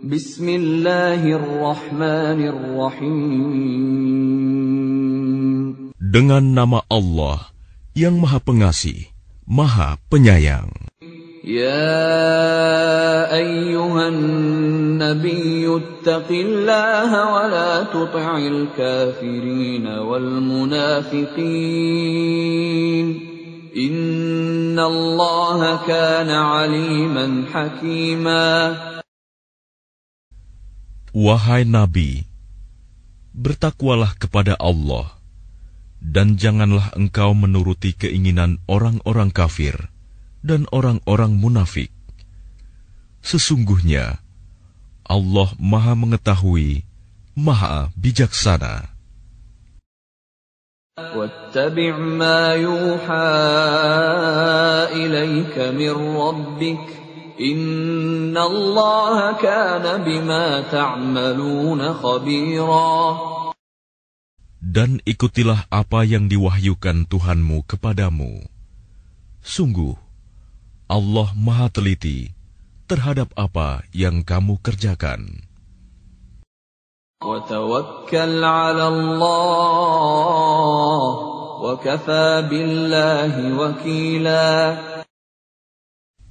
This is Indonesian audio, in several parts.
Bismillahirrahmanirrahim. Dengan nama Allah yang Maha Pengasih, Maha Penyayang. Ya ayyuhan Nabi, ittaqillaha wa la tuti'il kafirin wal munafiqin. Innallaha kana aliman hakima. Wahai Nabi, bertakwalah kepada Allah, dan janganlah engkau menuruti keinginan orang-orang kafir dan orang-orang munafik. Sesungguhnya Allah Maha Mengetahui, Maha Bijaksana. واتبع ما يوحى إليك من ربك إن الله كان بما تعملون خبيرا Dan ikutilah apa yang diwahyukan Tuhanmu kepadamu. Sungguh, Allah Maha Teliti terhadap apa yang kamu kerjakan.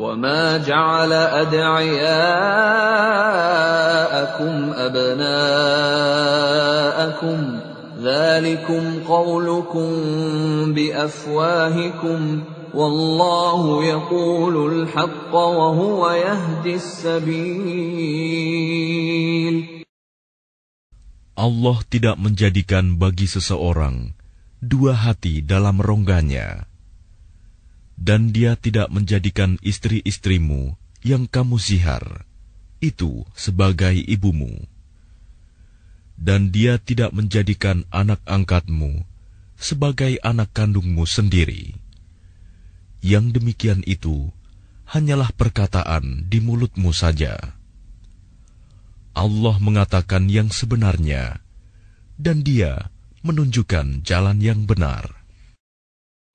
وما جعل أدعياءكم أبناءكم ذلكم قولكم بأفواهكم والله يقول الحق وهو يهدي السبيل Allah tidak menjadikan bagi seseorang dua hati dalam rongganya. Dan dia tidak menjadikan istri-istrimu yang kamu zihar, itu sebagai ibumu. Dan dia tidak menjadikan anak angkatmu sebagai anak kandungmu sendiri. Yang demikian itu hanyalah perkataan di mulutmu saja. Allah mengatakan yang sebenarnya, dan Dia menunjukkan jalan yang benar.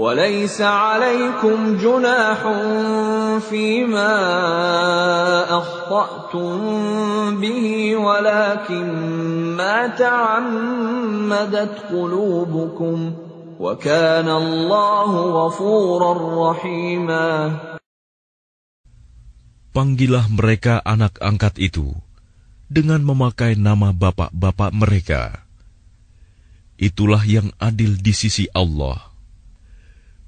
وليس عليكم جناح فيما أخطأتم به ولكن ما تعمدت قلوبكم وكان الله غفورا رحيما Panggillah mereka anak angkat itu dengan memakai nama bapak-bapak mereka. Itulah yang adil di sisi Allah.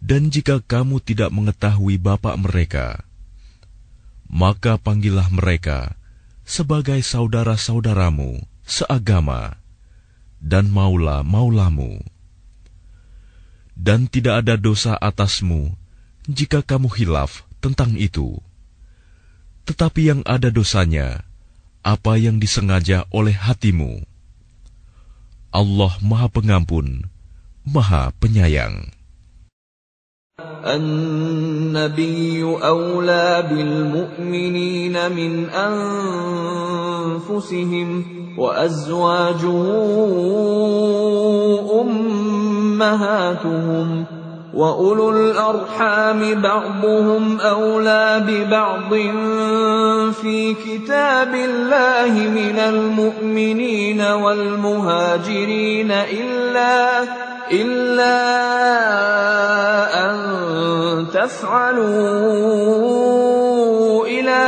Dan jika kamu tidak mengetahui bapak mereka, maka panggillah mereka sebagai saudara-saudaramu seagama dan maula-maulamu. Dan tidak ada dosa atasmu jika kamu hilaf tentang itu tetapi yang ada dosanya, apa yang disengaja oleh hatimu. Allah Maha Pengampun, Maha Penyayang. النبي أولى بالمؤمنين من أنفسهم وأزواجه أمهاتهم واولو الارحام بعضهم اولى ببعض في كتاب الله من المؤمنين والمهاجرين الا الا ان تفعلوا إلى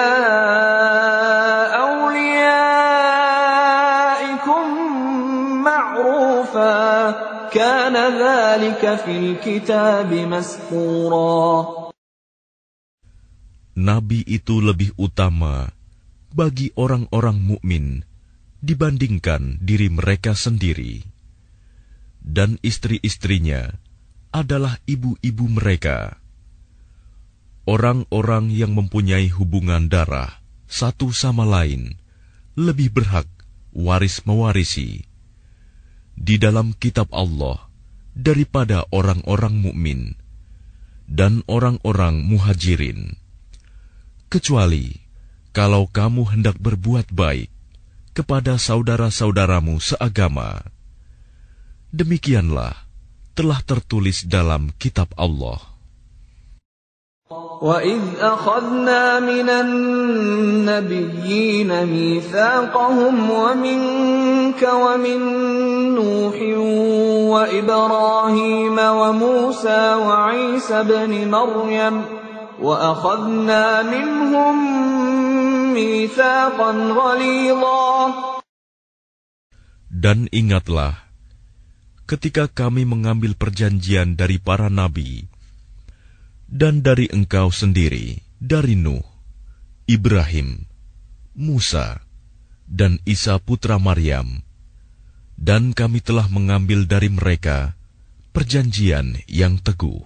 nabi itu lebih utama bagi orang-orang mukmin dibandingkan diri mereka sendiri, dan istri-istrinya adalah ibu-ibu mereka. Orang-orang yang mempunyai hubungan darah satu sama lain lebih berhak waris mewarisi. Di dalam kitab Allah daripada orang-orang mukmin dan orang-orang muhajirin kecuali kalau kamu hendak berbuat baik kepada saudara-saudaramu seagama demikianlah telah tertulis dalam kitab Allah وَإِذْ أَخَذْنَا مِنَ النَّبِيِّينَ مِيثَاقَهُمْ وَمِنكَ وَمِن نوح وإبراهيم وموسى وعيسى بن مريم وأخذنا منهم ميثاقا غليظا. Dan ingatlah, ketika kami mengambil perjanjian dari para nabi, dan dari engkau sendiri, dari Nuh, Ibrahim, Musa, dan Isa putra Maryam, dan kami telah mengambil dari mereka perjanjian yang teguh.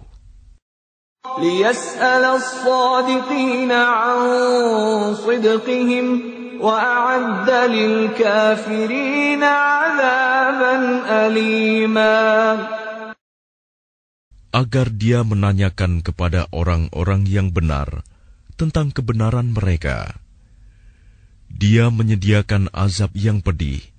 Agar dia menanyakan kepada orang-orang yang benar tentang kebenaran mereka, dia menyediakan azab yang pedih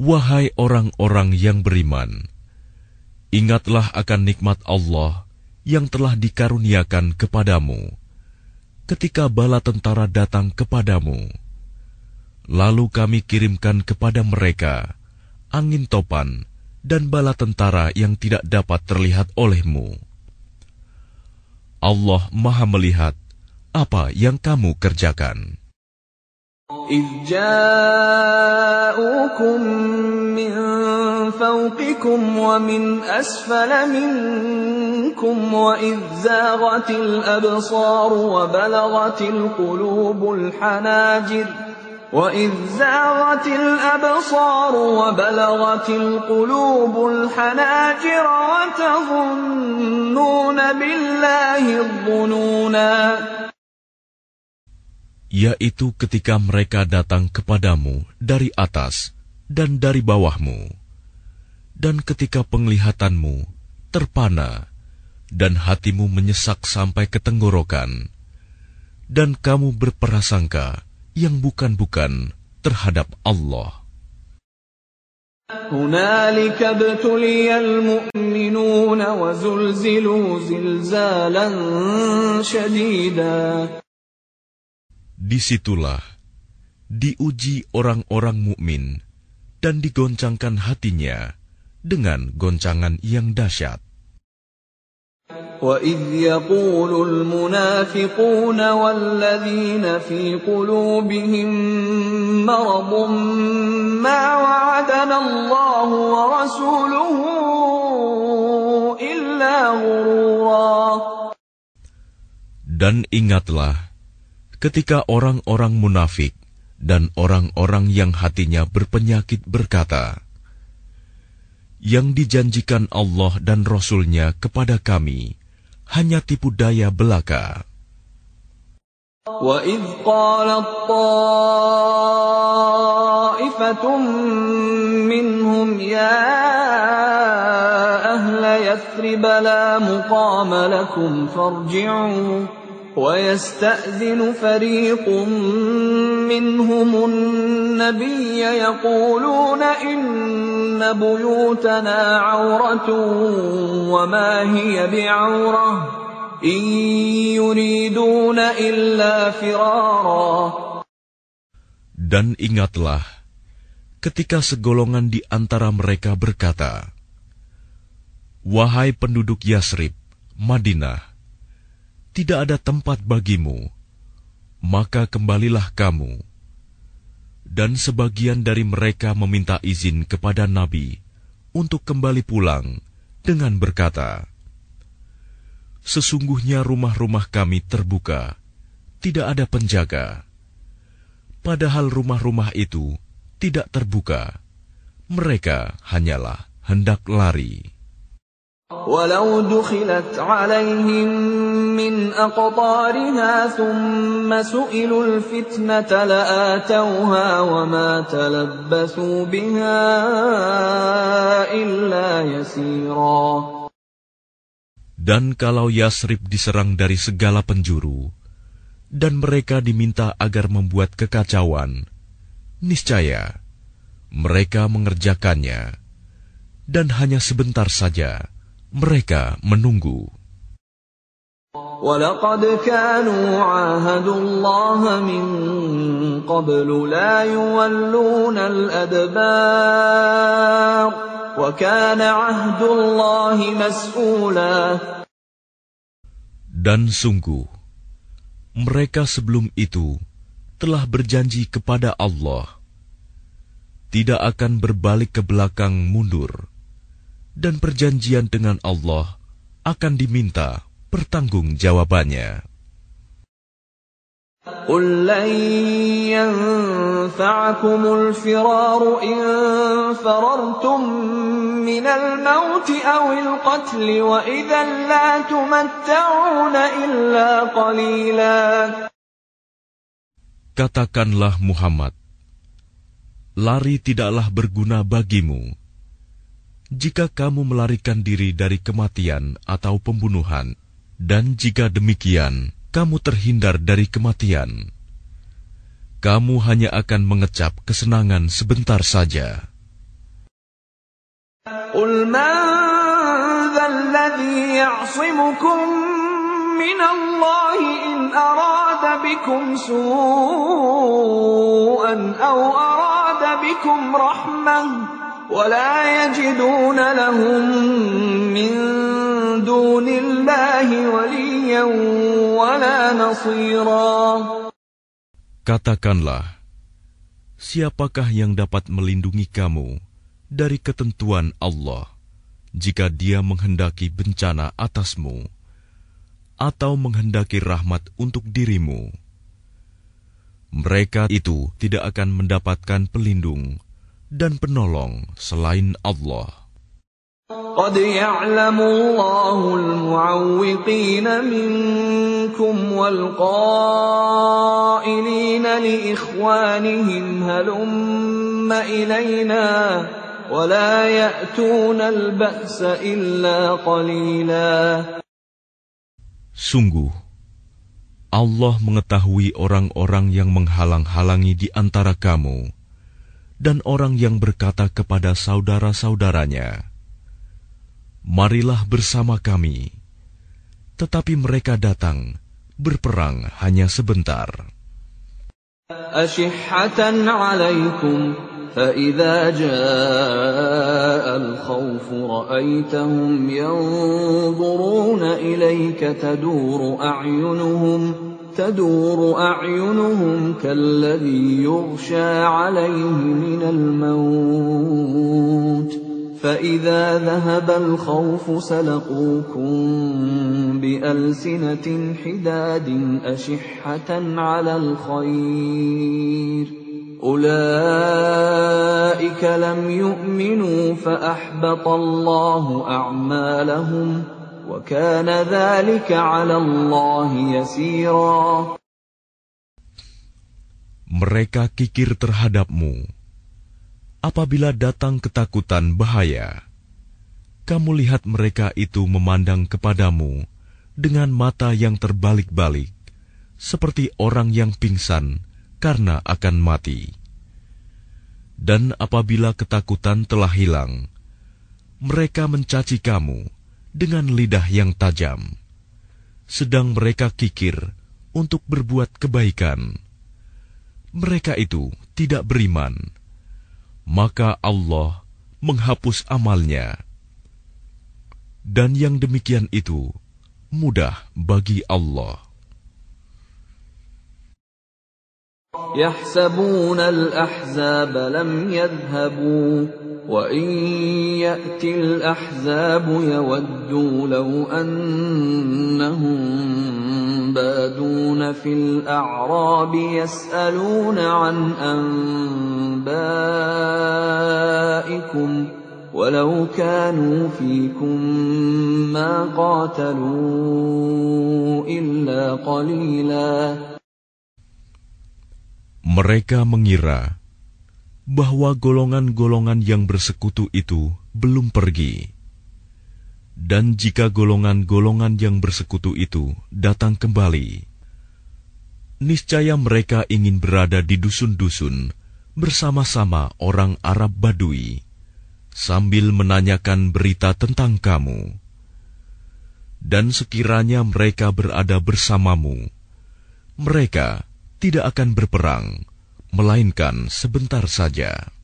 Wahai orang-orang yang beriman, ingatlah akan nikmat Allah yang telah dikaruniakan kepadamu ketika bala tentara datang kepadamu. Lalu kami kirimkan kepada mereka angin topan dan bala tentara yang tidak dapat terlihat olehmu. Allah Maha Melihat apa yang kamu kerjakan. إذ جاءوكم من فوقكم ومن أسفل منكم وإذ زاغت الأبصار وبلغت القلوب الحناجر وإذ زاغت الأبصار وبلغت القلوب الحناجر وتظنون بالله الظنونا yaitu ketika mereka datang kepadamu dari atas dan dari bawahmu, dan ketika penglihatanmu terpana dan hatimu menyesak sampai ke tenggorokan, dan kamu berprasangka yang bukan-bukan terhadap Allah. هنالك ابتلي المؤمنون وزلزلوا زلزالا شديدا Disitulah diuji orang-orang mukmin dan digoncangkan hatinya dengan goncangan yang dahsyat. وإذ يقول المنافقون والذين في قلوبهم مرض ما وعدنا الله ورسوله إلا غرورا Dan ingatlah ketika orang-orang munafik dan orang-orang yang hatinya berpenyakit berkata, Yang dijanjikan Allah dan Rasul-Nya kepada kami hanya tipu daya belaka. وإذ قالت طائفة منهم يا أهل يثرب لا مقام لكم فارجعوا ويستأذن فريق منهم النبي يقولون إن بيوتنا عورة وما هي بعورة إن يريدون إلا فرارا Dan ingatlah, ketika segolongan di antara mereka berkata, Wahai penduduk Yasrib, Madinah, tidak ada tempat bagimu, maka kembalilah kamu. Dan sebagian dari mereka meminta izin kepada Nabi untuk kembali pulang dengan berkata, Sesungguhnya rumah-rumah kami terbuka, tidak ada penjaga. Padahal rumah-rumah itu tidak terbuka. Mereka hanyalah hendak lari. ولو دخلت عليهم من أقطارها ثم سئلوا الفتنة لآتوها وما تلبثوا بها إلا يسيرا Dan kalau Yasrib diserang dari segala penjuru, dan mereka diminta agar membuat kekacauan, niscaya mereka mengerjakannya, dan hanya sebentar saja mereka menunggu. ولقد كانوا عاهدوا الله من قبل لا يولون الأدبار وكان عهد الله مسؤولا Dan sungguh, mereka sebelum itu telah berjanji kepada Allah, tidak akan berbalik ke belakang mundur, dan perjanjian dengan Allah akan diminta pertanggungjawabannya. قل لن ينفعكم الفرار إن فررتم من الموت أو القتل وإذا لا تمتعون إلا قليلا Katakanlah Muhammad, lari tidaklah berguna bagimu jika kamu melarikan diri dari kematian atau pembunuhan, dan jika demikian kamu terhindar dari kematian, kamu hanya akan mengecap kesenangan sebentar saja. من ذا الذي يعصمكم من الله إن أراد بكم سوءا أو أراد بكم رحمة ولا يجدون لهم من دون الله وليا ولا نصيرا Katakanlah, siapakah yang dapat melindungi kamu dari ketentuan Allah jika Dia menghendaki bencana atasmu atau menghendaki rahmat untuk dirimu? Mereka itu tidak akan mendapatkan pelindung dan penolong selain Allah. قد يعلم الله المعوقين منكم والقائلين لإخوانهم هلم إلينا ولا يأتون البأس إلا قليلا Sungguh, Allah mengetahui orang-orang yang menghalang-halangi di antara kamu dan orang yang berkata kepada saudara-saudaranya, "Marilah bersama kami." Tetapi mereka datang berperang hanya sebentar. أشحة عليكم فإذا جاء الخوف رأيتهم ينظرون إليك تدور أعينهم تدور أعينهم كالذي يغشى عليه من الموت فإذا ذهب الخوف سلقوكم بألسنة حداد أشحة على الخير أولئك لم يؤمنوا فأحبط الله أعمالهم Mereka kikir terhadapmu apabila datang ketakutan bahaya. Kamu lihat mereka itu memandang kepadamu dengan mata yang terbalik-balik, seperti orang yang pingsan karena akan mati. Dan apabila ketakutan telah hilang, mereka mencaci kamu dengan lidah yang tajam. sedang mereka kikir untuk berbuat kebaikan. Mereka itu tidak beriman, maka Allah menghapus amalnya. Dan yang demikian itu mudah bagi Allah. يحسبون الأحزاب لم يذهبوا وإن يأتي الأحزاب يودوا لو أنهم بادون في الأعراب يسألون عن أنبائكم ولو كانوا فيكم ما قاتلوا إلا قليلاً. Mereka mengira bahwa golongan-golongan yang bersekutu itu belum pergi. Dan jika golongan-golongan yang bersekutu itu datang kembali, niscaya mereka ingin berada di dusun-dusun bersama-sama orang Arab Badui sambil menanyakan berita tentang kamu. Dan sekiranya mereka berada bersamamu, mereka tidak akan berperang, melainkan sebentar saja.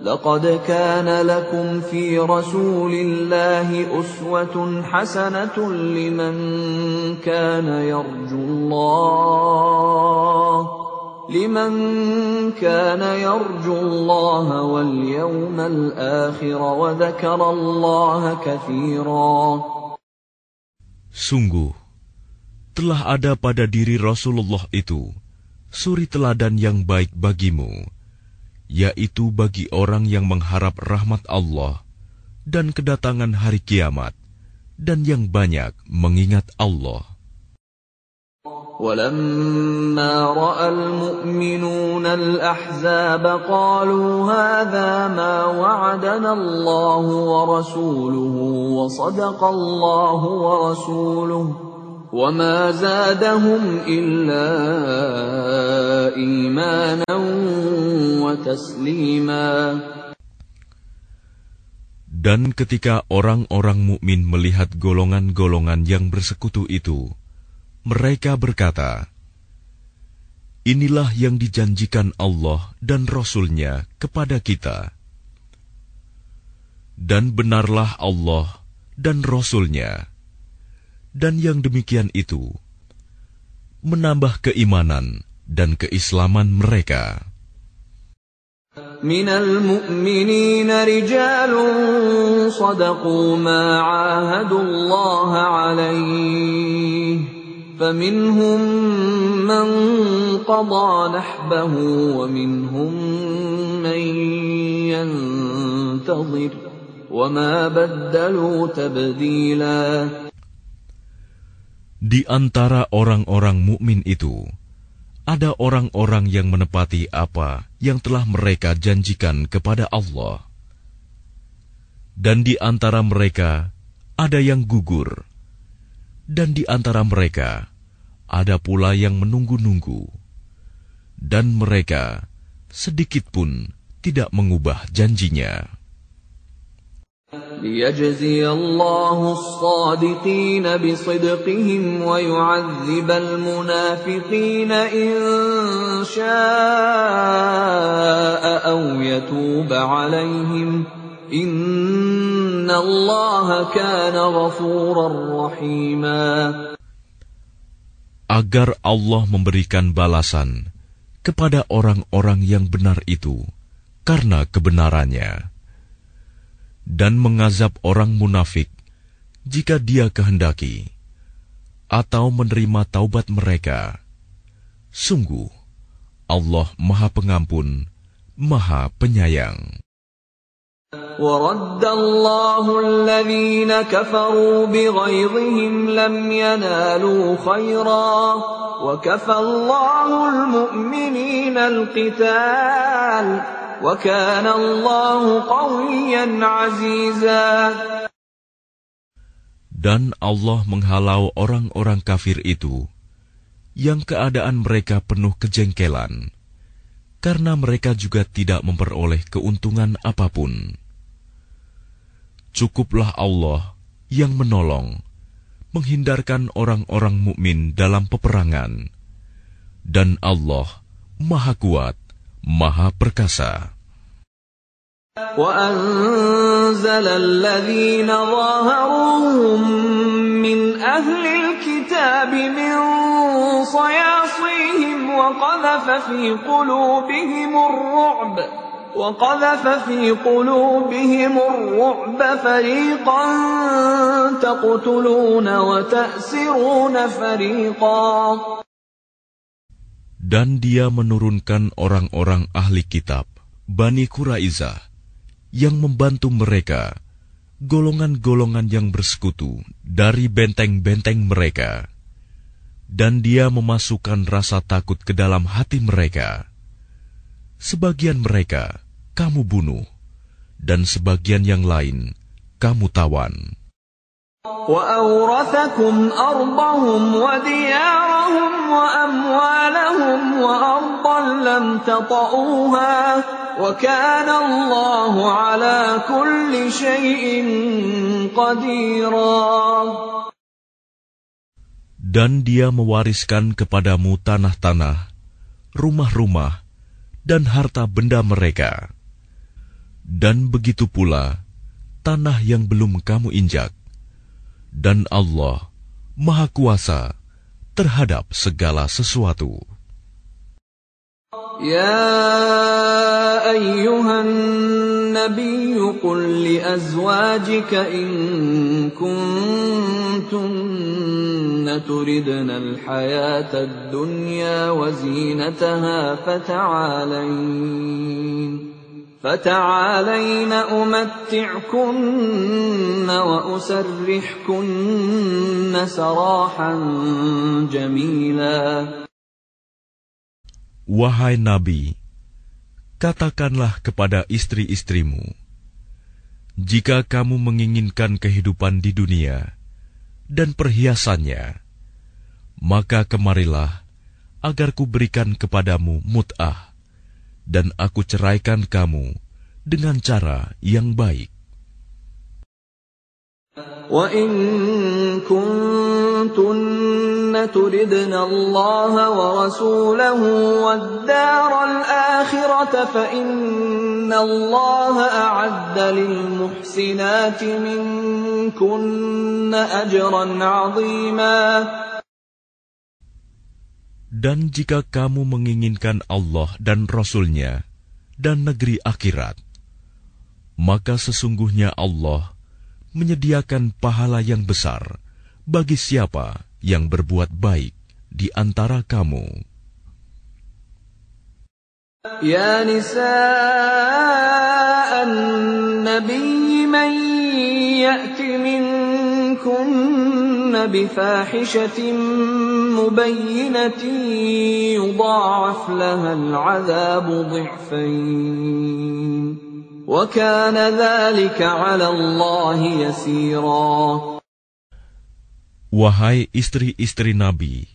لقد كان لكم في رسول الله أسوة حسنة لمن كان يرجو الله لمن كان يرجو الله واليوم الآخر وذكر الله كثيرا Sungguh, telah ada pada diri Rasulullah itu suri teladan yang baik bagimu, yaitu bagi orang yang mengharap rahmat Allah dan kedatangan hari kiamat, dan yang banyak mengingat Allah. ولما راى المؤمنون الاحزاب قالوا هذا ما وعدنا الله ورسوله وصدق الله ورسوله وما زادهم إلا إيمانا وتسليما Dan ketika orang-orang mukmin melihat golongan-golongan yang bersekutu itu, mereka berkata, Inilah yang dijanjikan Allah dan Rasul-Nya kepada kita. Dan benarlah Allah dan Rasul-Nya dan yang demikian itu menambah keimanan dan keislaman mereka. من المؤمنين رجال صدقوا ما عاهدوا الله عليه فمنهم من قضى نحبه ومنهم من ينتظر وما بدلوا تبديلاً di antara orang-orang mukmin itu, ada orang-orang yang menepati apa yang telah mereka janjikan kepada Allah. Dan di antara mereka ada yang gugur, dan di antara mereka ada pula yang menunggu-nunggu, dan mereka sedikit pun tidak mengubah janjinya. ليجزي الله الصادقين بصدقهم ويعذب المنافقين إن شاء أو يتوب عليهم إن الله كان غفورا رحيما Agar Allah memberikan balasan kepada orang-orang yang benar itu karena kebenarannya dan mengazab orang munafik jika dia kehendaki, atau menerima taubat mereka. Sungguh, Allah Maha Pengampun, Maha Penyayang. ورد الله الذين كفروا بغيظهم لم ينالوا خيرا وكفى الله المؤمنين القتال dan Allah menghalau orang-orang kafir itu yang keadaan mereka penuh kejengkelan karena mereka juga tidak memperoleh keuntungan apa pun. Cukuplah Allah yang menolong, menghindarkan orang-orang mukmin dalam peperangan. Dan Allah Maha Kuat, Maha Perkasa. وأنزل الذين ظاهروهم من أهل الكتاب من صياصيهم وقذف في قلوبهم الرعب وقذف في قلوبهم الرعب فريقا تقتلون وتأسرون فريقا Dan dia menurunkan orang-orang ahli kitab, Bani Quraizah, yang membantu mereka, golongan-golongan yang bersekutu dari benteng-benteng mereka. Dan dia memasukkan rasa takut ke dalam hati mereka Sebagian mereka kamu bunuh, dan sebagian yang lain kamu tawan. وأورثكم أرضهم وديارهم وأموالهم وأرضا لم تطئوها وكان الله على كل شيء قديرا Dan dia mewariskan kepadamu tanah-tanah, rumah-rumah, dan harta benda mereka. Dan begitu pula tanah yang belum kamu injak. Dan Allah Maha Kuasa terhadap segala sesuatu. يا أيها النبي قل لأزواجك إن كنتن تردن الحياة الدنيا وزينتها فتعالين فتعالين أمتعكن وأسرحكن سراحا جميلا Wahai Nabi, katakanlah kepada istri-istrimu, jika kamu menginginkan kehidupan di dunia dan perhiasannya, maka kemarilah agar kuberikan kepadamu mut'ah, dan aku ceraikan kamu dengan cara yang baik. وَإِن كُنتُنَّ تُرِدْنَ اللَّهَ وَرَسُولَهُ وَالدَّارَ الْآخِرَةَ فَإِنَّ اللَّهَ أَعَدَّ لِلْمُحْسِنَاتِ مِنكُنَّ أَجْرًا عَظِيمًا dan jika kamu menginginkan Allah dan Rasul-Nya dan negeri akhirat, maka sesungguhnya Allah menyediakan pahala yang besar bagi siapa yang berbuat baik di antara kamu. Ya nisa an-nabi man ya'ti منكن بفاحشة مبينة يضاعف لها العذاب ضعفين وكان ذلك على الله يسيرا Wahai istri-istri Nabi,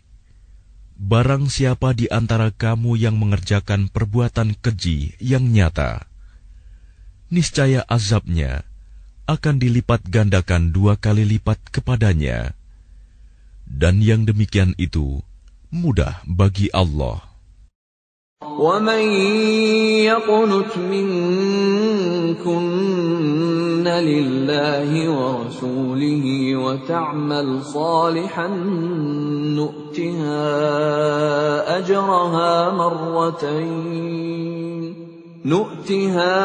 barang siapa di antara kamu yang mengerjakan perbuatan keji yang nyata, niscaya azabnya akan dilipat gandakan dua kali lipat kepadanya. Dan yang demikian itu mudah bagi Allah. ومن يقنت منكن لله ورسوله وتعمل صالحا نؤتها أجرها مرتين نؤتها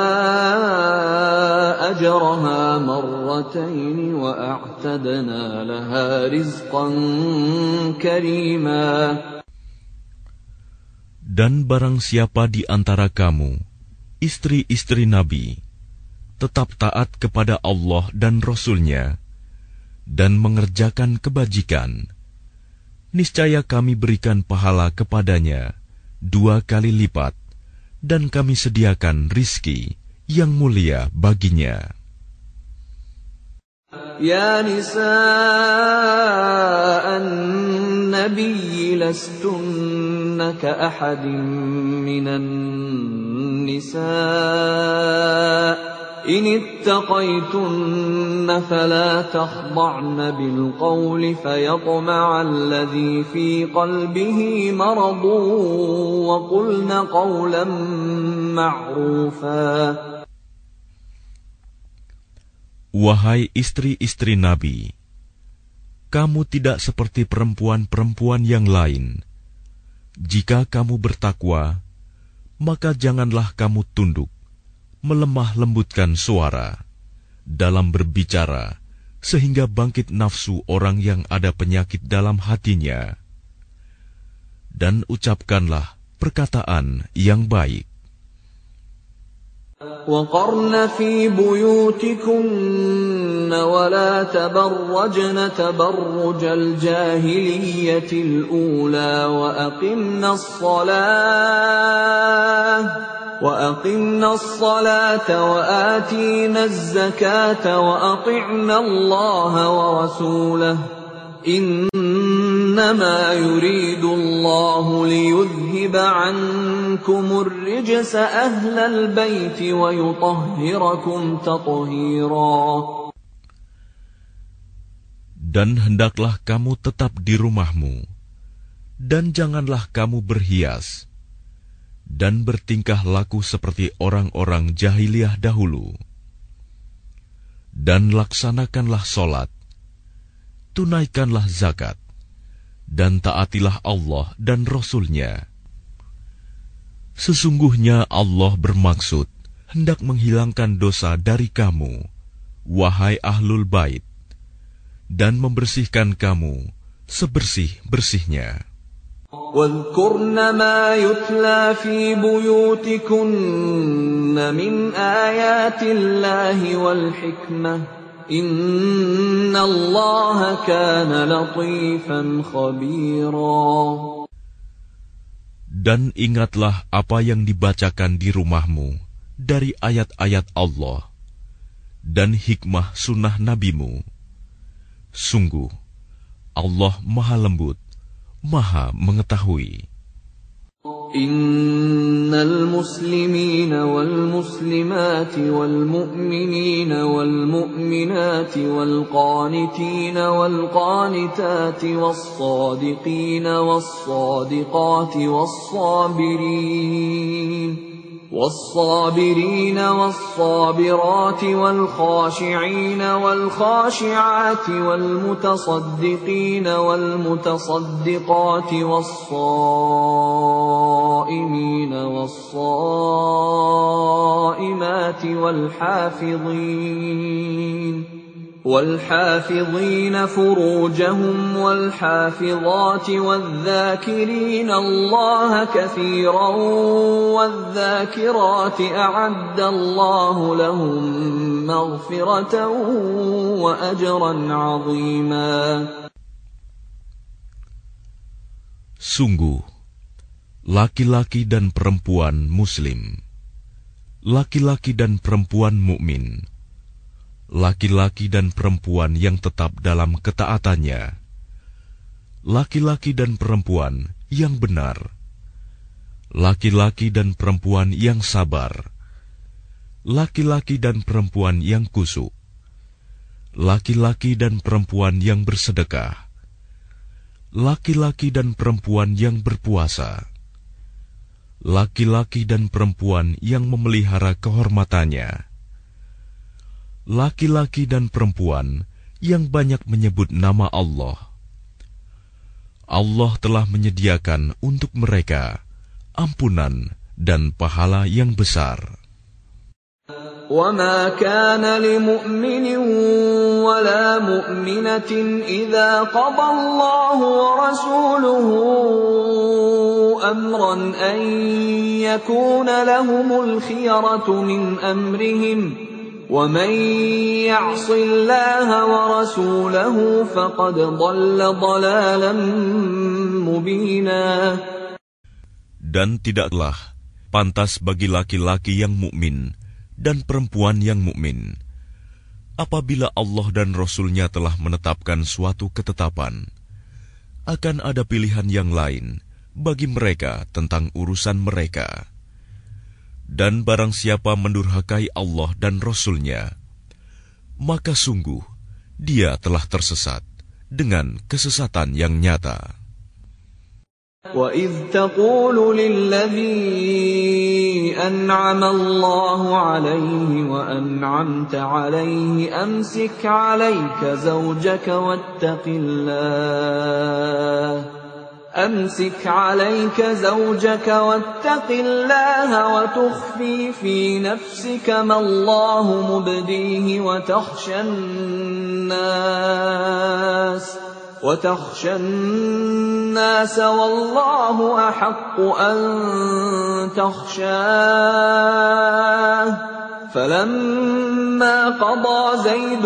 أجرها مرتين وأعتدنا لها رزقا كريما Dan barang siapa di antara kamu, istri-istri Nabi, tetap taat kepada Allah dan Rasul-Nya, dan mengerjakan kebajikan, niscaya kami berikan pahala kepadanya dua kali lipat, dan kami sediakan rizki yang mulia baginya. Ya nisa nabi lastunna ka ahadin minan nisa' الذي في قلبه مرض، Wahai istri-istri Nabi, kamu tidak seperti perempuan-perempuan yang lain. Jika kamu bertakwa, maka janganlah kamu tunduk melemah lembutkan suara dalam berbicara, sehingga bangkit nafsu orang yang ada penyakit dalam hatinya. Dan ucapkanlah perkataan yang baik. وقرن في بيوتكن ولا تبرجن تبرج الجاهلية الأولى وأقمنا الصلاة وأقمنا الصلاة وآتينا الزكاة وأطعنا الله ورسوله. إنما يريد الله ليذهب عنكم الرجس أهل البيت ويطهركم تطهيرا. Dan hendaklah kamu tetap di rumahmu, dan janganlah kamu berhias, dan bertingkah laku seperti orang-orang jahiliyah dahulu. Dan laksanakanlah solat, tunaikanlah zakat, dan taatilah Allah dan Rasul-Nya. Sesungguhnya Allah bermaksud hendak menghilangkan dosa dari kamu, wahai ahlul bait, dan membersihkan kamu sebersih-bersihnya. واذكرن ما يتلى في بيوتكن من آيات الله والحكمة إن الله كان لطيفا خبيرا Dan ingatlah apa yang dibacakan di rumahmu dari ayat-ayat Allah dan hikmah sunnah nabimu. Sungguh, Allah maha lembut, maha mengetahui. إن المسلمين والمسلمات والمؤمنين والمؤمنات والقانتين والقانتات والصادقين والصادقات والصابرين والصابرين والصابرات والخاشعين والخاشعات والمتصدقين والمتصدقات والصائمين والصائمات والحافظين والحافظين فروجهم والحافظات والذاكرين الله كثيرا والذاكرات أعد الله لهم مغفرة وأجرا عظيما. Sungguh, laki-laki dan perempuan Muslim, laki-laki dan perempuan mukmin, laki-laki dan perempuan yang tetap dalam ketaatannya, laki-laki dan perempuan yang benar, laki-laki dan perempuan yang sabar, laki-laki dan perempuan yang kusuk, laki-laki dan perempuan yang bersedekah, laki-laki dan perempuan yang berpuasa, laki-laki dan perempuan yang memelihara kehormatannya, laki-laki dan perempuan yang banyak menyebut nama Allah. Allah telah menyediakan untuk mereka ampunan dan pahala yang besar. وما كان لمؤمن ولا مؤمنة إذا قضى الله ورسوله أمرا أن يكون لهم الخيرة من أمرهم ومن يعص الله ورسوله فقد ضل ضلالا مبينا Dan tidaklah pantas bagi laki-laki yang mukmin dan perempuan yang mukmin. Apabila Allah dan Rasul-Nya telah menetapkan suatu ketetapan, akan ada pilihan yang lain bagi mereka tentang urusan mereka. Dan barang siapa mendurhakai Allah dan Rasul-Nya, maka sungguh dia telah tersesat dengan kesesatan yang nyata. وَإِذْ تَقُولُ لِلَّذِي أَنْعَمَ اللَّهُ عَلَيْهِ وَأَنْعَمْتَ عَلَيْهِ أَمْسِكْ عَلَيْكَ زَوْجَكَ وَاتَّقِ اللَّهَ أمسك عليك زوجك واتق الله وتخفي في نفسك ما الله مبديه وتخشى الناس وتخشى الناس والله أحق أن تخشاه فلما قضى زيد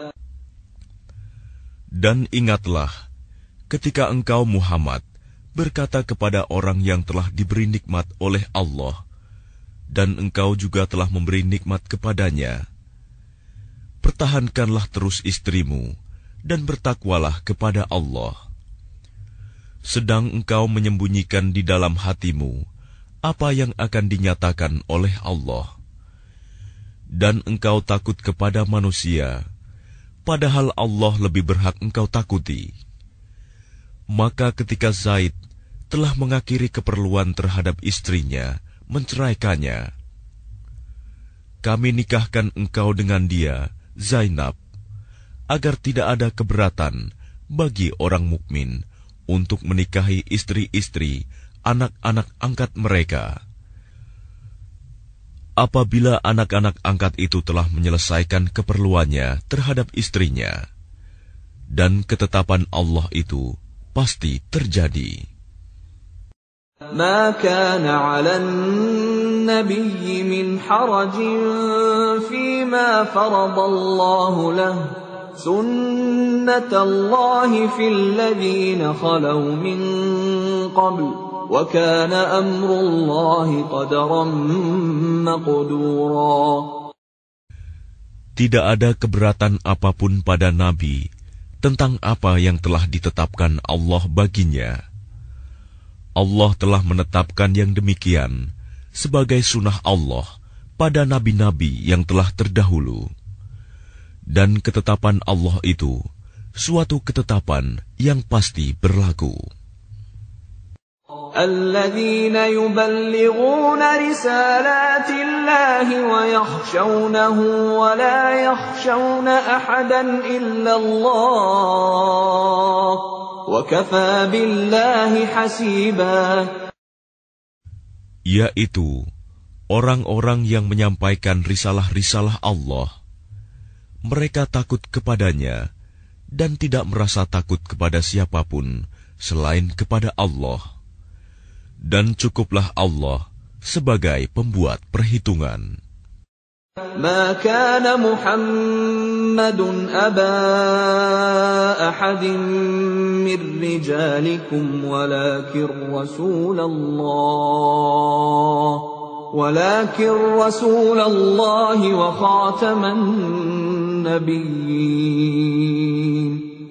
Dan ingatlah, ketika engkau Muhammad berkata kepada orang yang telah diberi nikmat oleh Allah, dan engkau juga telah memberi nikmat kepadanya. Pertahankanlah terus istrimu, dan bertakwalah kepada Allah. Sedang engkau menyembunyikan di dalam hatimu apa yang akan dinyatakan oleh Allah, dan engkau takut kepada manusia padahal Allah lebih berhak engkau takuti. Maka ketika Zaid telah mengakhiri keperluan terhadap istrinya, menceraikannya, kami nikahkan engkau dengan dia, Zainab, agar tidak ada keberatan bagi orang mukmin untuk menikahi istri-istri anak-anak angkat mereka apabila anak-anak angkat itu telah menyelesaikan keperluannya terhadap istrinya, dan ketetapan Allah itu pasti terjadi. ما كان على النبي من حرج فيما فرض الله له سنة الله في الذين خلوا من قبل tidak ada keberatan apa pun pada Nabi tentang apa yang telah ditetapkan Allah baginya. Allah telah menetapkan yang demikian sebagai sunnah Allah pada nabi-nabi yang telah terdahulu. Dan ketetapan Allah itu suatu ketetapan yang pasti berlaku. الذين يبلغون رسالات الله ويخشونه ولا يخشون احدا الا الله وكفى بالله حسيبا yaitu orang-orang yang menyampaikan risalah-risalah Allah mereka takut kepadanya dan tidak merasa takut kepada siapapun selain kepada Allah Dan cukuplah Allah sebagai pembuat perhitungan. ما كان محمد أبا أحد من رجالكم ولكن رسول الله ولكن رسول الله وخاتم النبيين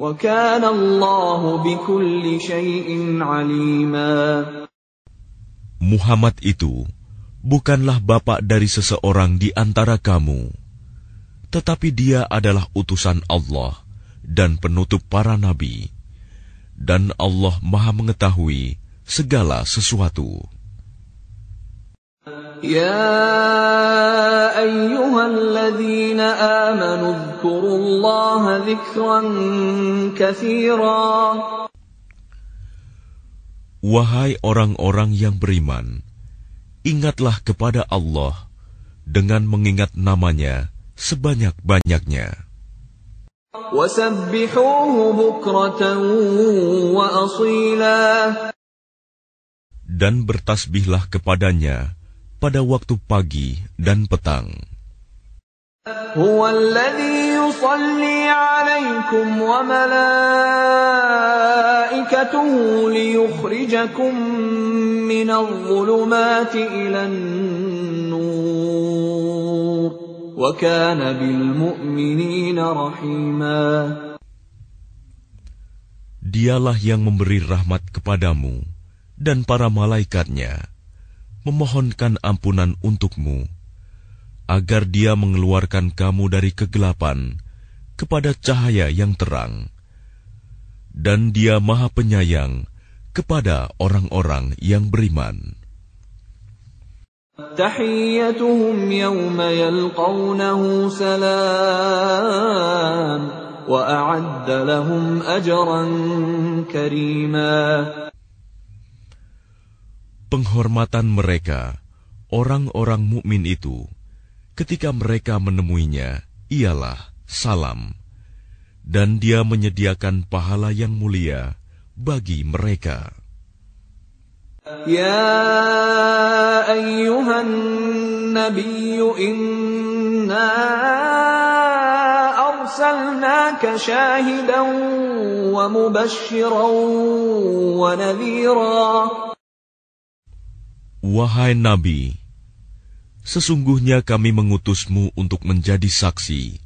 وكان الله بكل شيء عليما Muhammad itu bukanlah bapak dari seseorang di antara kamu, tetapi dia adalah utusan Allah dan penutup para nabi, dan Allah Maha Mengetahui segala sesuatu. Ya آمنوا اذكروا الله ذكرا كثيرا Wahai orang-orang yang beriman, ingatlah kepada Allah dengan mengingat namanya sebanyak-banyaknya. Dan bertasbihlah kepadanya pada waktu pagi dan petang. هو الذي يصلي عليكم وملائكته ليخرجكم من الظلمات إلى النور وكان بالمؤمنين رحيما Dialah yang memberi rahmat kepadamu dan para malaikatnya, memohonkan ampunan untukmu, agar dia mengeluarkan kamu dari kegelapan kepada cahaya yang terang. Dan dia maha penyayang kepada orang-orang yang beriman. Penghormatan mereka, orang-orang mukmin itu, Ketika mereka menemuinya, ialah salam, dan dia menyediakan pahala yang mulia bagi mereka. Ya ayyuhan nabiyyu inna arsalnaka syahidan wa mubashiran wa nadhira Wahai Nabi, Sesungguhnya kami mengutusmu untuk menjadi saksi,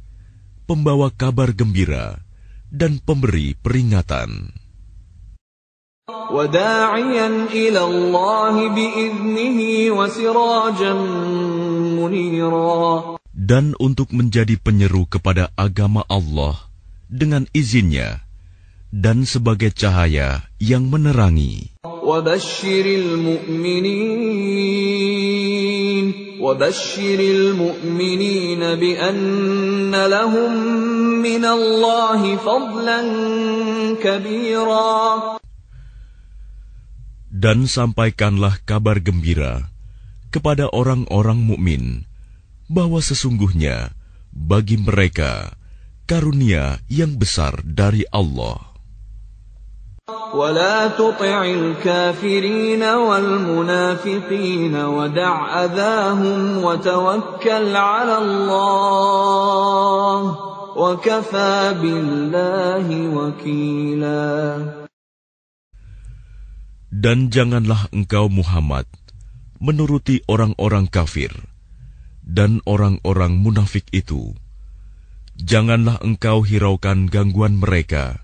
pembawa kabar gembira, dan pemberi peringatan. Dan untuk menjadi penyeru kepada agama Allah dengan izinnya dan sebagai cahaya yang menerangi. وبشر المؤمنين وبشر المؤمنين بأن لهم من الله فضلا كبيرا Dan sampaikanlah kabar gembira kepada orang-orang mukmin bahwa sesungguhnya bagi mereka karunia yang besar dari Allah. ولا تطع الكافرين والمنافقين ودع أذاهم وتوكل على الله وكفى بالله وكيلا Dan janganlah engkau Muhammad menuruti orang-orang kafir dan orang-orang munafik itu. Janganlah engkau hiraukan gangguan mereka,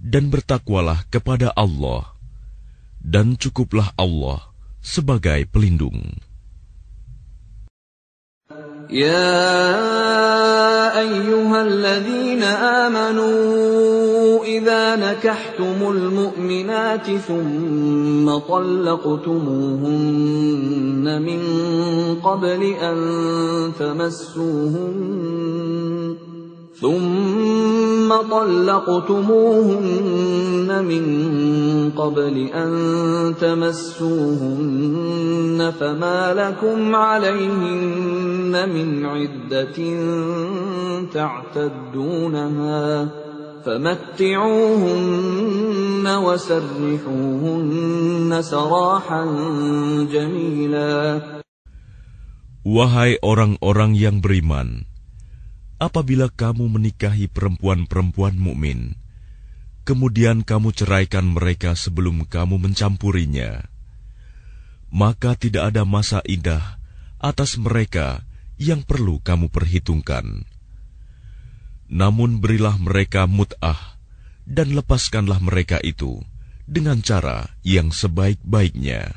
dan bertakwalah kepada Allah, dan cukuplah Allah sebagai pelindung. Ya ayyuhalladzina amanu idza نكحتم mu'minati thumma talaqtumuhunna min qabli an tamassuhunna ثم طلقتموهن من قبل أن تمسوهن فما لكم عليهن من عدة تعتدونها فمتعوهن وسرحوهن سراحا جميلا. Wahai orang-orang yang beriman, apabila kamu menikahi perempuan-perempuan mukmin, kemudian kamu ceraikan mereka sebelum kamu mencampurinya, maka tidak ada masa indah atas mereka yang perlu kamu perhitungkan. Namun berilah mereka mut'ah dan lepaskanlah mereka itu dengan cara yang sebaik-baiknya.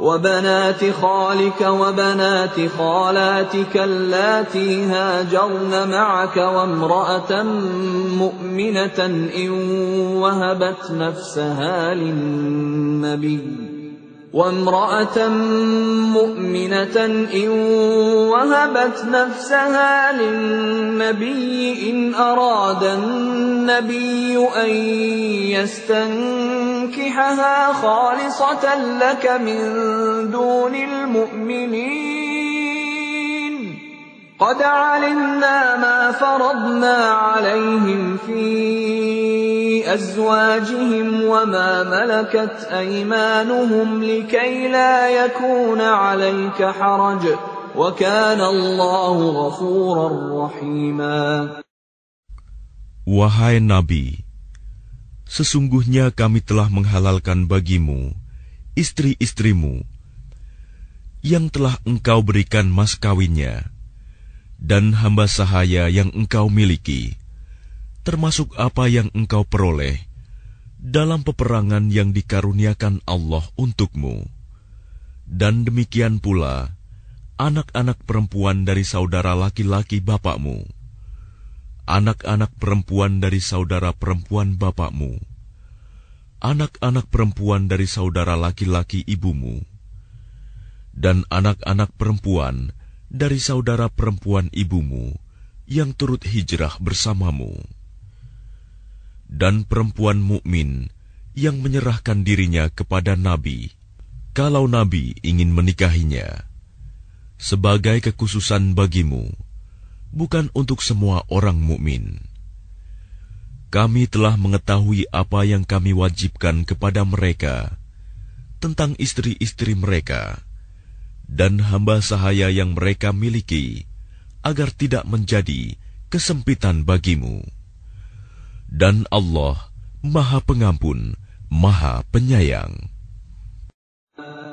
وبنات خالك وبنات خالاتك اللاتي هاجرن معك وامرأة مؤمنة إن وهبت نفسها للنبي وامرأة مؤمنة إن وهبت نفسها للنبي إن أراد النبي أن يستنكحها خالصة لك من دون المؤمنين. قد علمنا ما فرضنا عليهم في أزواجهم وما ملكت أيمانهم لكي لا يكون عليك حرج. وكان الله غفورا رحيما. Wahai Nabi, sesungguhnya kami telah menghalalkan bagimu istri-istrimu yang telah engkau berikan mas kawinnya dan hamba sahaya yang engkau miliki, termasuk apa yang engkau peroleh dalam peperangan yang dikaruniakan Allah untukmu. Dan demikian pula anak-anak perempuan dari saudara laki-laki bapakmu anak-anak perempuan dari saudara perempuan bapakmu, anak-anak perempuan dari saudara laki-laki ibumu, dan anak-anak perempuan dari saudara perempuan ibumu yang turut hijrah bersamamu, dan perempuan mukmin yang menyerahkan dirinya kepada Nabi, kalau Nabi ingin menikahinya, sebagai kekhususan bagimu bukan untuk semua orang mukmin. Kami telah mengetahui apa yang kami wajibkan kepada mereka tentang istri-istri mereka dan hamba sahaya yang mereka miliki, agar tidak menjadi kesempitan bagimu. Dan Allah Maha Pengampun, Maha Penyayang.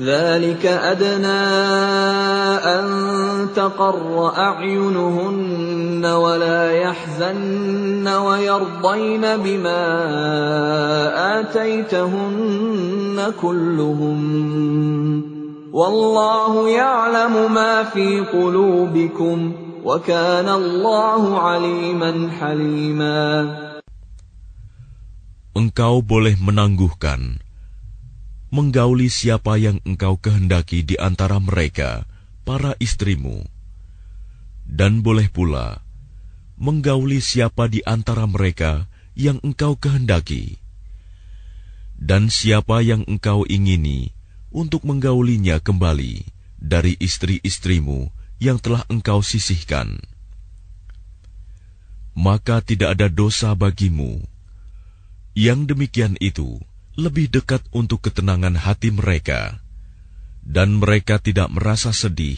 ذلك أدنى أن تقر أعينهن ولا يحزن ويرضين بما آتيتهن كلهم. والله يعلم ما في قلوبكم وكان الله عليما حليما. Engkau boleh menangguhkan menggauli siapa yang engkau kehendaki di antara mereka, para istrimu, dan boleh pula menggauli siapa di antara mereka yang engkau kehendaki, dan siapa yang engkau ingini untuk menggaulinya kembali dari istri-istrimu yang telah engkau sisihkan. Maka tidak ada dosa bagimu. Yang demikian itu, lebih dekat untuk ketenangan hati mereka, dan mereka tidak merasa sedih,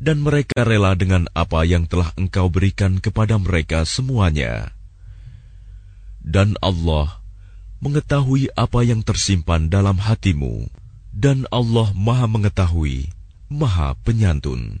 dan mereka rela dengan apa yang telah Engkau berikan kepada mereka semuanya. Dan Allah mengetahui apa yang tersimpan dalam hatimu, dan Allah Maha Mengetahui, Maha Penyantun.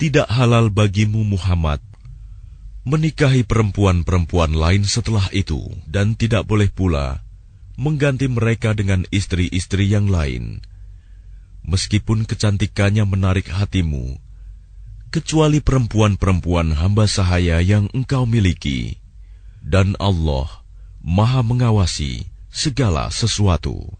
Tidak halal bagimu Muhammad. Menikahi perempuan-perempuan lain setelah itu, dan tidak boleh pula mengganti mereka dengan istri-istri yang lain, meskipun kecantikannya menarik hatimu, kecuali perempuan-perempuan hamba sahaya yang engkau miliki, dan Allah Maha Mengawasi segala sesuatu.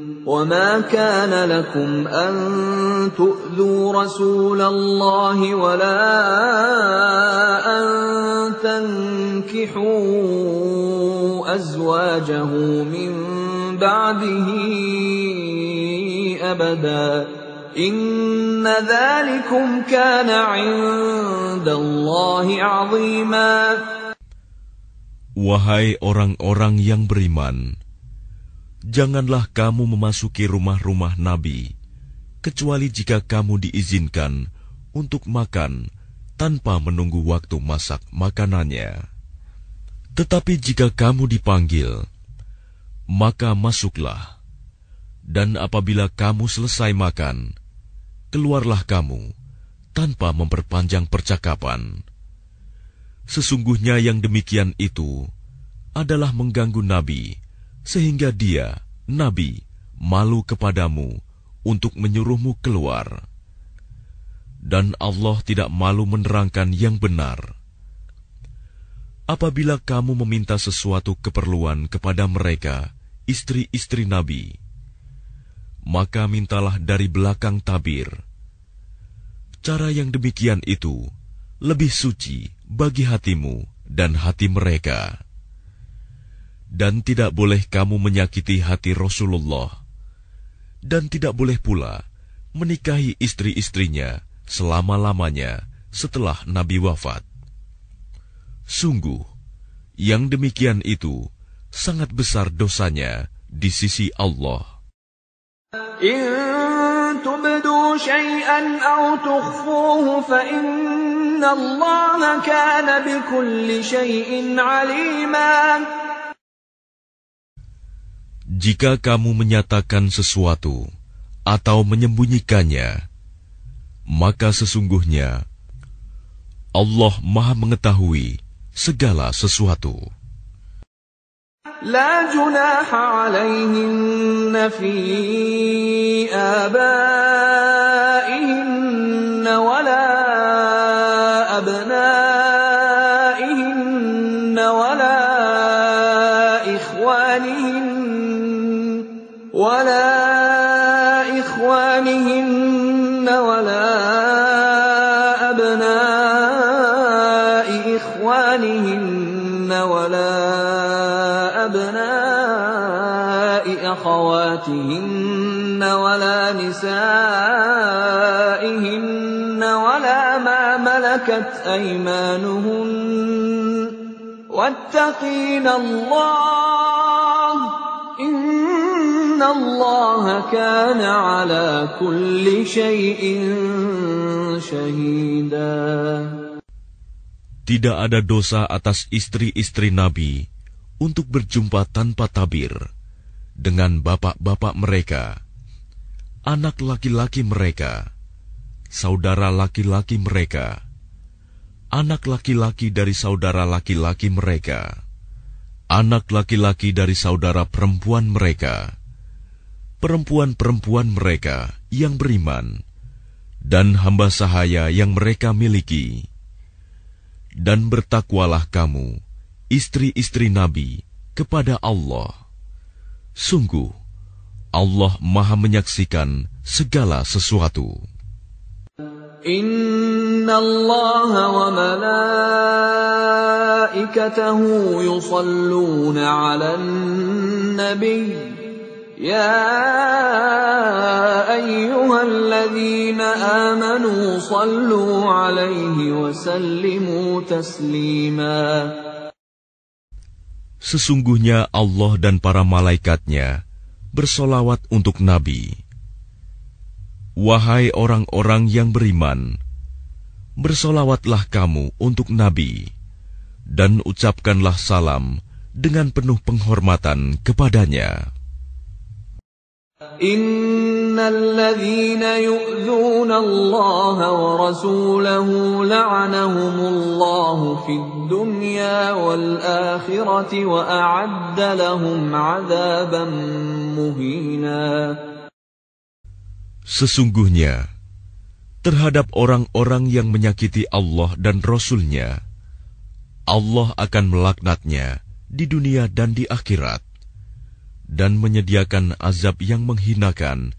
وما كان لكم ان تؤذوا رسول الله ولا ان تنكحوا ازواجه من بعده ابدا ان ذلكم كان عند الله عظيما. Wahai orang-orang yang beriman, janganlah kamu memasuki rumah-rumah Nabi, kecuali jika kamu diizinkan untuk makan tanpa menunggu waktu masak makanannya. Tetapi jika kamu dipanggil, maka masuklah, dan apabila kamu selesai makan, keluarlah kamu tanpa memperpanjang percakapan. Sesungguhnya yang demikian itu adalah mengganggu Nabi sehingga dia, Nabi, malu kepadamu untuk menyuruhmu keluar. Dan Allah tidak malu menerangkan yang benar. Apabila kamu meminta sesuatu keperluan kepada mereka, istri-istri Nabi, maka mintalah dari belakang tabir. Cara yang demikian itu lebih suci bagi hatimu dan hati mereka dan tidak boleh kamu menyakiti hati Rasulullah, dan tidak boleh pula menikahi istri-istrinya selama-lamanya setelah Nabi wafat. Sungguh, yang demikian itu sangat besar dosanya di sisi Allah Jika kamu menyatakan sesuatu atau menyembunyikannya, maka sesungguhnya Allah Maha Mengetahui segala sesuatu. لا جناح عليهن في آبائهن أخواتهن ولا نسائهن ولا ما ملكت أيمانهن واتقين الله إن الله كان على كل شيء شهيدا Tidak ada dosa atas istri-istri Nabi untuk berjumpa tanpa tabir dengan bapak-bapak mereka, anak laki-laki mereka, saudara laki-laki mereka, anak laki-laki dari saudara laki-laki mereka, anak laki-laki dari saudara perempuan mereka, perempuan-perempuan mereka yang beriman, dan hamba sahaya yang mereka miliki dan bertakwalah kamu, istri-istri Nabi, kepada Allah. Sungguh, Allah Maha Menyaksikan segala sesuatu. Inna Allah wa malaikatahu yusalluna ala nabi Ya ayyuhalladzina amanu sallu alaihi wa sallimu taslima Sesungguhnya Allah dan para malaikatnya bersolawat untuk Nabi. Wahai orang-orang yang beriman, bersolawatlah kamu untuk Nabi, dan ucapkanlah salam dengan penuh penghormatan kepadanya. الذين يؤذون الله ورسوله لعنهم الله في الدنيا والآخرة وأعد لهم عذابا مهينا Sesungguhnya, terhadap orang-orang yang menyakiti Allah dan Rasul-Nya, Allah akan melaknatnya di dunia dan di akhirat, dan menyediakan azab yang menghinakan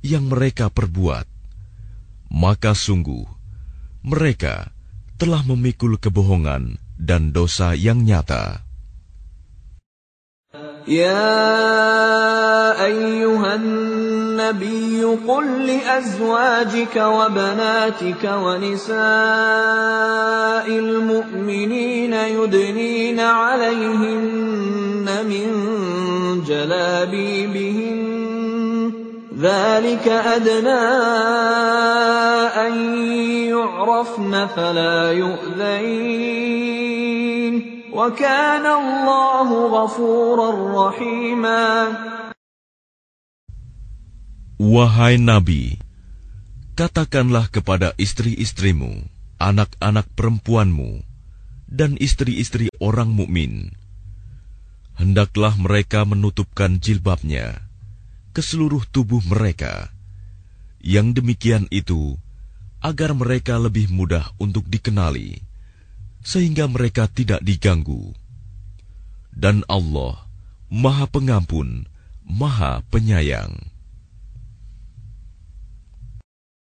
yang mereka perbuat, maka sungguh mereka telah memikul kebohongan dan dosa yang nyata. Ya ayyuhan nabiy qul li azwajika wa banatika wa nisa'il mu'minina yudnina 'alayhinna min jalabibihinna ذلك أدنى أن يعرفن فلا يؤذين وكان الله غفورا رحيما Wahai Nabi, katakanlah kepada istri-istrimu, anak-anak perempuanmu, dan istri-istri orang mukmin, hendaklah mereka menutupkan jilbabnya ke seluruh tubuh mereka. Yang demikian itu agar mereka lebih mudah untuk dikenali, sehingga mereka tidak diganggu. Dan Allah Maha Pengampun, Maha Penyayang.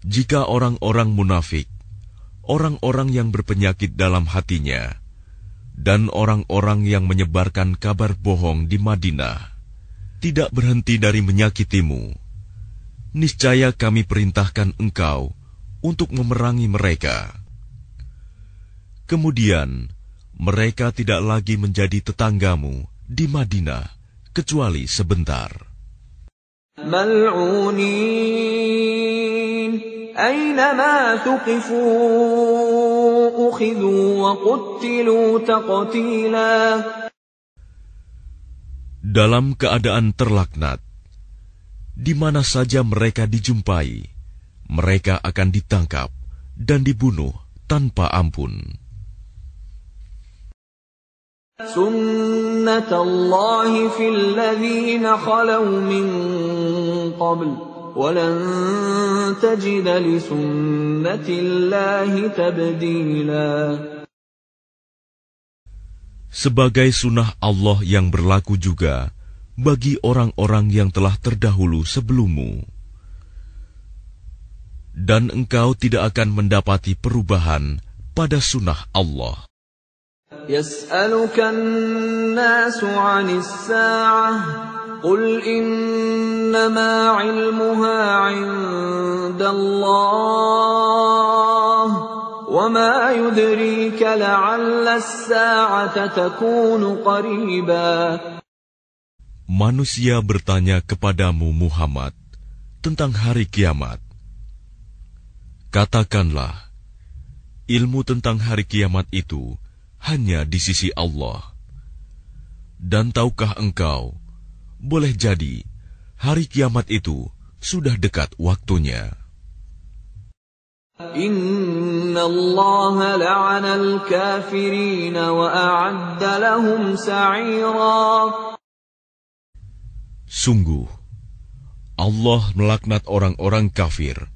Jika orang-orang munafik, orang-orang yang berpenyakit dalam hatinya, dan orang-orang yang menyebarkan kabar bohong di Madinah, tidak berhenti dari menyakitimu, niscaya kami perintahkan engkau untuk memerangi mereka. Kemudian, mereka tidak lagi menjadi tetanggamu di Madinah, kecuali sebentar. Mal'unin أينما ثقفوا أخذوا وقتلوا تقتيلا Dalam keadaan terlaknat, di mana saja mereka dijumpai, mereka akan ditangkap dan dibunuh tanpa ampun. سنة الله في الذين خلوا من قبل ولن تجد لسنة الله تبديلا Sebagai sunnah Allah yang berlaku juga bagi orang-orang yang telah terdahulu sebelummu. Dan engkau tidak akan mendapati perubahan pada sunnah Allah. يسألك الناس عن الساعة قل إنما علمها عند الله وما وما يدريك لعل الساعة تكون قريبا Manusia bertanya kepadamu Muhammad tentang hari kiamat. Katakanlah, ilmu tentang hari kiamat itu hanya di sisi Allah. Dan tahukah engkau, boleh jadi hari kiamat itu sudah dekat waktunya. Inna Allah la'ana al-kafirin wa a'adda lahum sa'ira. Sungguh, Allah melaknat orang-orang kafir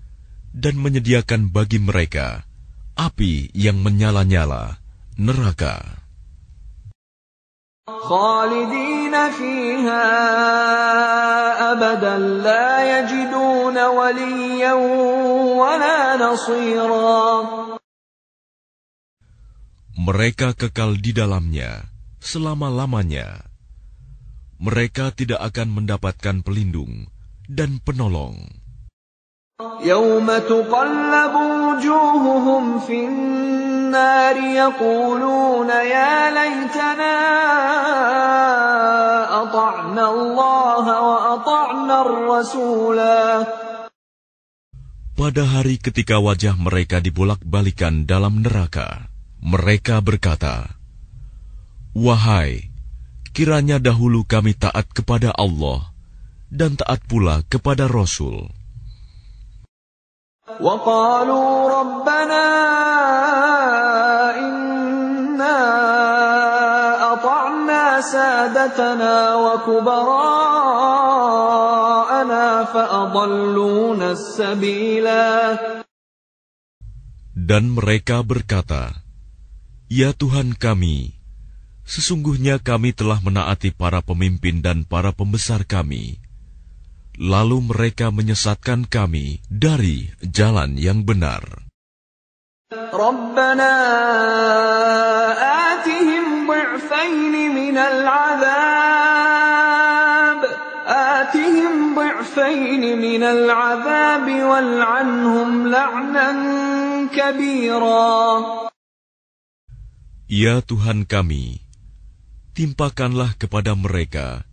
dan menyediakan bagi mereka api yang menyala-nyala, neraka. خالدين فيها أبدا لا يجدون وليا ولا نصيرا Mereka kekal di dalamnya selama-lamanya mereka tidak akan mendapatkan pelindung dan penolong. يوم تقلب وجوههم في النار يقولون يا ليتنا أطعنا الله وأطعنا الرسولا Pada hari ketika wajah mereka dibolak-balikan dalam neraka, mereka berkata, Wahai kiranya dahulu kami taat kepada Allah dan taat pula kepada Rasul. وقالوا ربنا سادتنا وكبراءنا فأضلونا السبيلا Dan mereka berkata, Ya Tuhan kami, Sesungguhnya kami telah menaati para pemimpin dan para pembesar kami. Lalu mereka menyesatkan kami dari jalan yang benar. Rabbana atihim ضعفين من العذاب آتهم ضعفين من العذاب والعنهم لعنا كبيرا Ya Tuhan kami, timpakanlah kepada mereka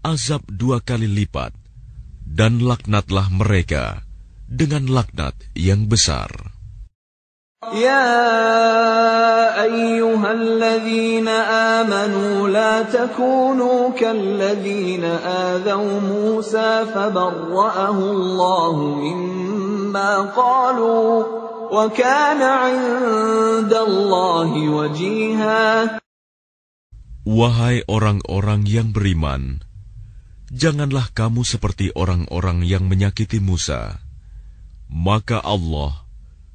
azab dua kali lipat, dan laknatlah mereka dengan laknat yang besar. يا أيها الذين آمنوا لا تكونوا كالذين آذوا موسى فبرأه الله مما قالوا وكان عند الله وجيها Wahai orang-orang yang beriman, janganlah kamu seperti orang-orang yang menyakiti Musa. Maka Allah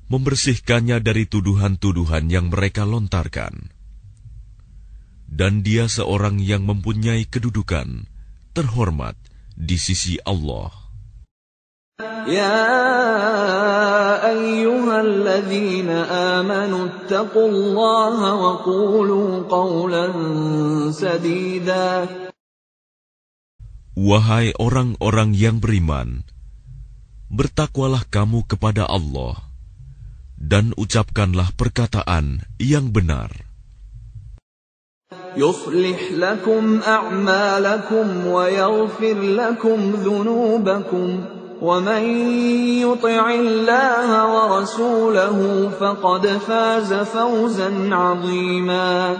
membersihkannya dari tuduhan-tuduhan yang mereka lontarkan. Dan dia seorang yang mempunyai kedudukan terhormat di sisi Allah. يا أيها الذين آمنوا اتقوا الله وقولوا قولا سديدا Wahai orang-orang yang beriman, bertakwalah kamu kepada Allah dan ucapkanlah perkataan yang benar. يصلح لكم أعمالكم ويغفر لكم ذنوبكم ومن يطع الله ورسوله فقد فاز فوزا عظيما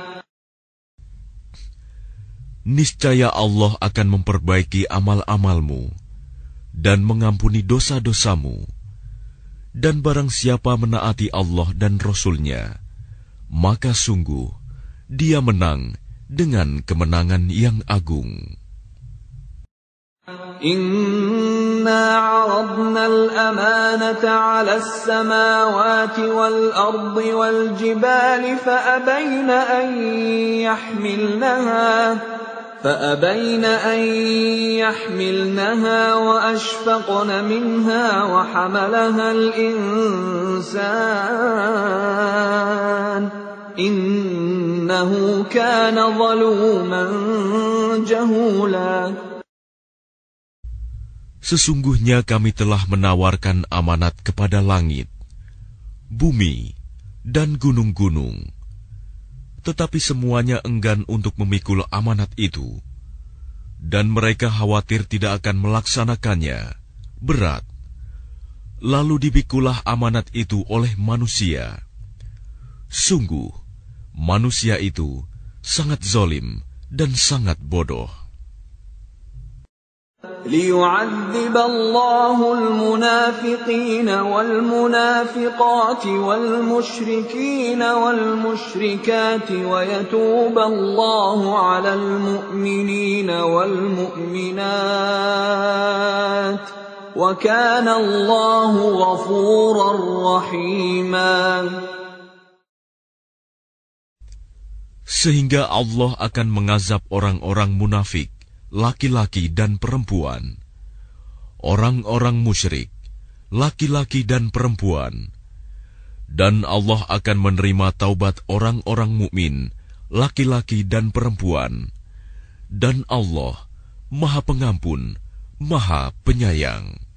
Niscaya Allah akan memperbaiki amal-amalmu dan mengampuni dosa-dosamu. Dan barang siapa menaati Allah dan Rasul-Nya, maka sungguh dia menang dengan kemenangan yang agung. Inna aradna al-amanata ala samawati wal-ardi wal-jibali fa'abayna an yahmilnaha. فأبين أن يحملنها وأشفقن منها وحملها الإنسان إنه كان ظلوما جهولا Sesungguhnya kami telah menawarkan amanat kepada langit, bumi, dan gunung-gunung. Tetapi semuanya enggan untuk memikul amanat itu, dan mereka khawatir tidak akan melaksanakannya. Berat. Lalu dipikulah amanat itu oleh manusia. Sungguh, manusia itu sangat zolim dan sangat bodoh. ليعذب الله المنافقين والمنافقات والمشركين والمشركات ويتوب الله على المؤمنين والمؤمنات وكان الله غفورا رحيما. Sehingga Allah akan mengazab orang-orang munafik. Laki-laki dan perempuan, orang-orang musyrik, laki-laki dan perempuan, dan Allah akan menerima taubat orang-orang mukmin, laki-laki dan perempuan, dan Allah Maha Pengampun, Maha Penyayang.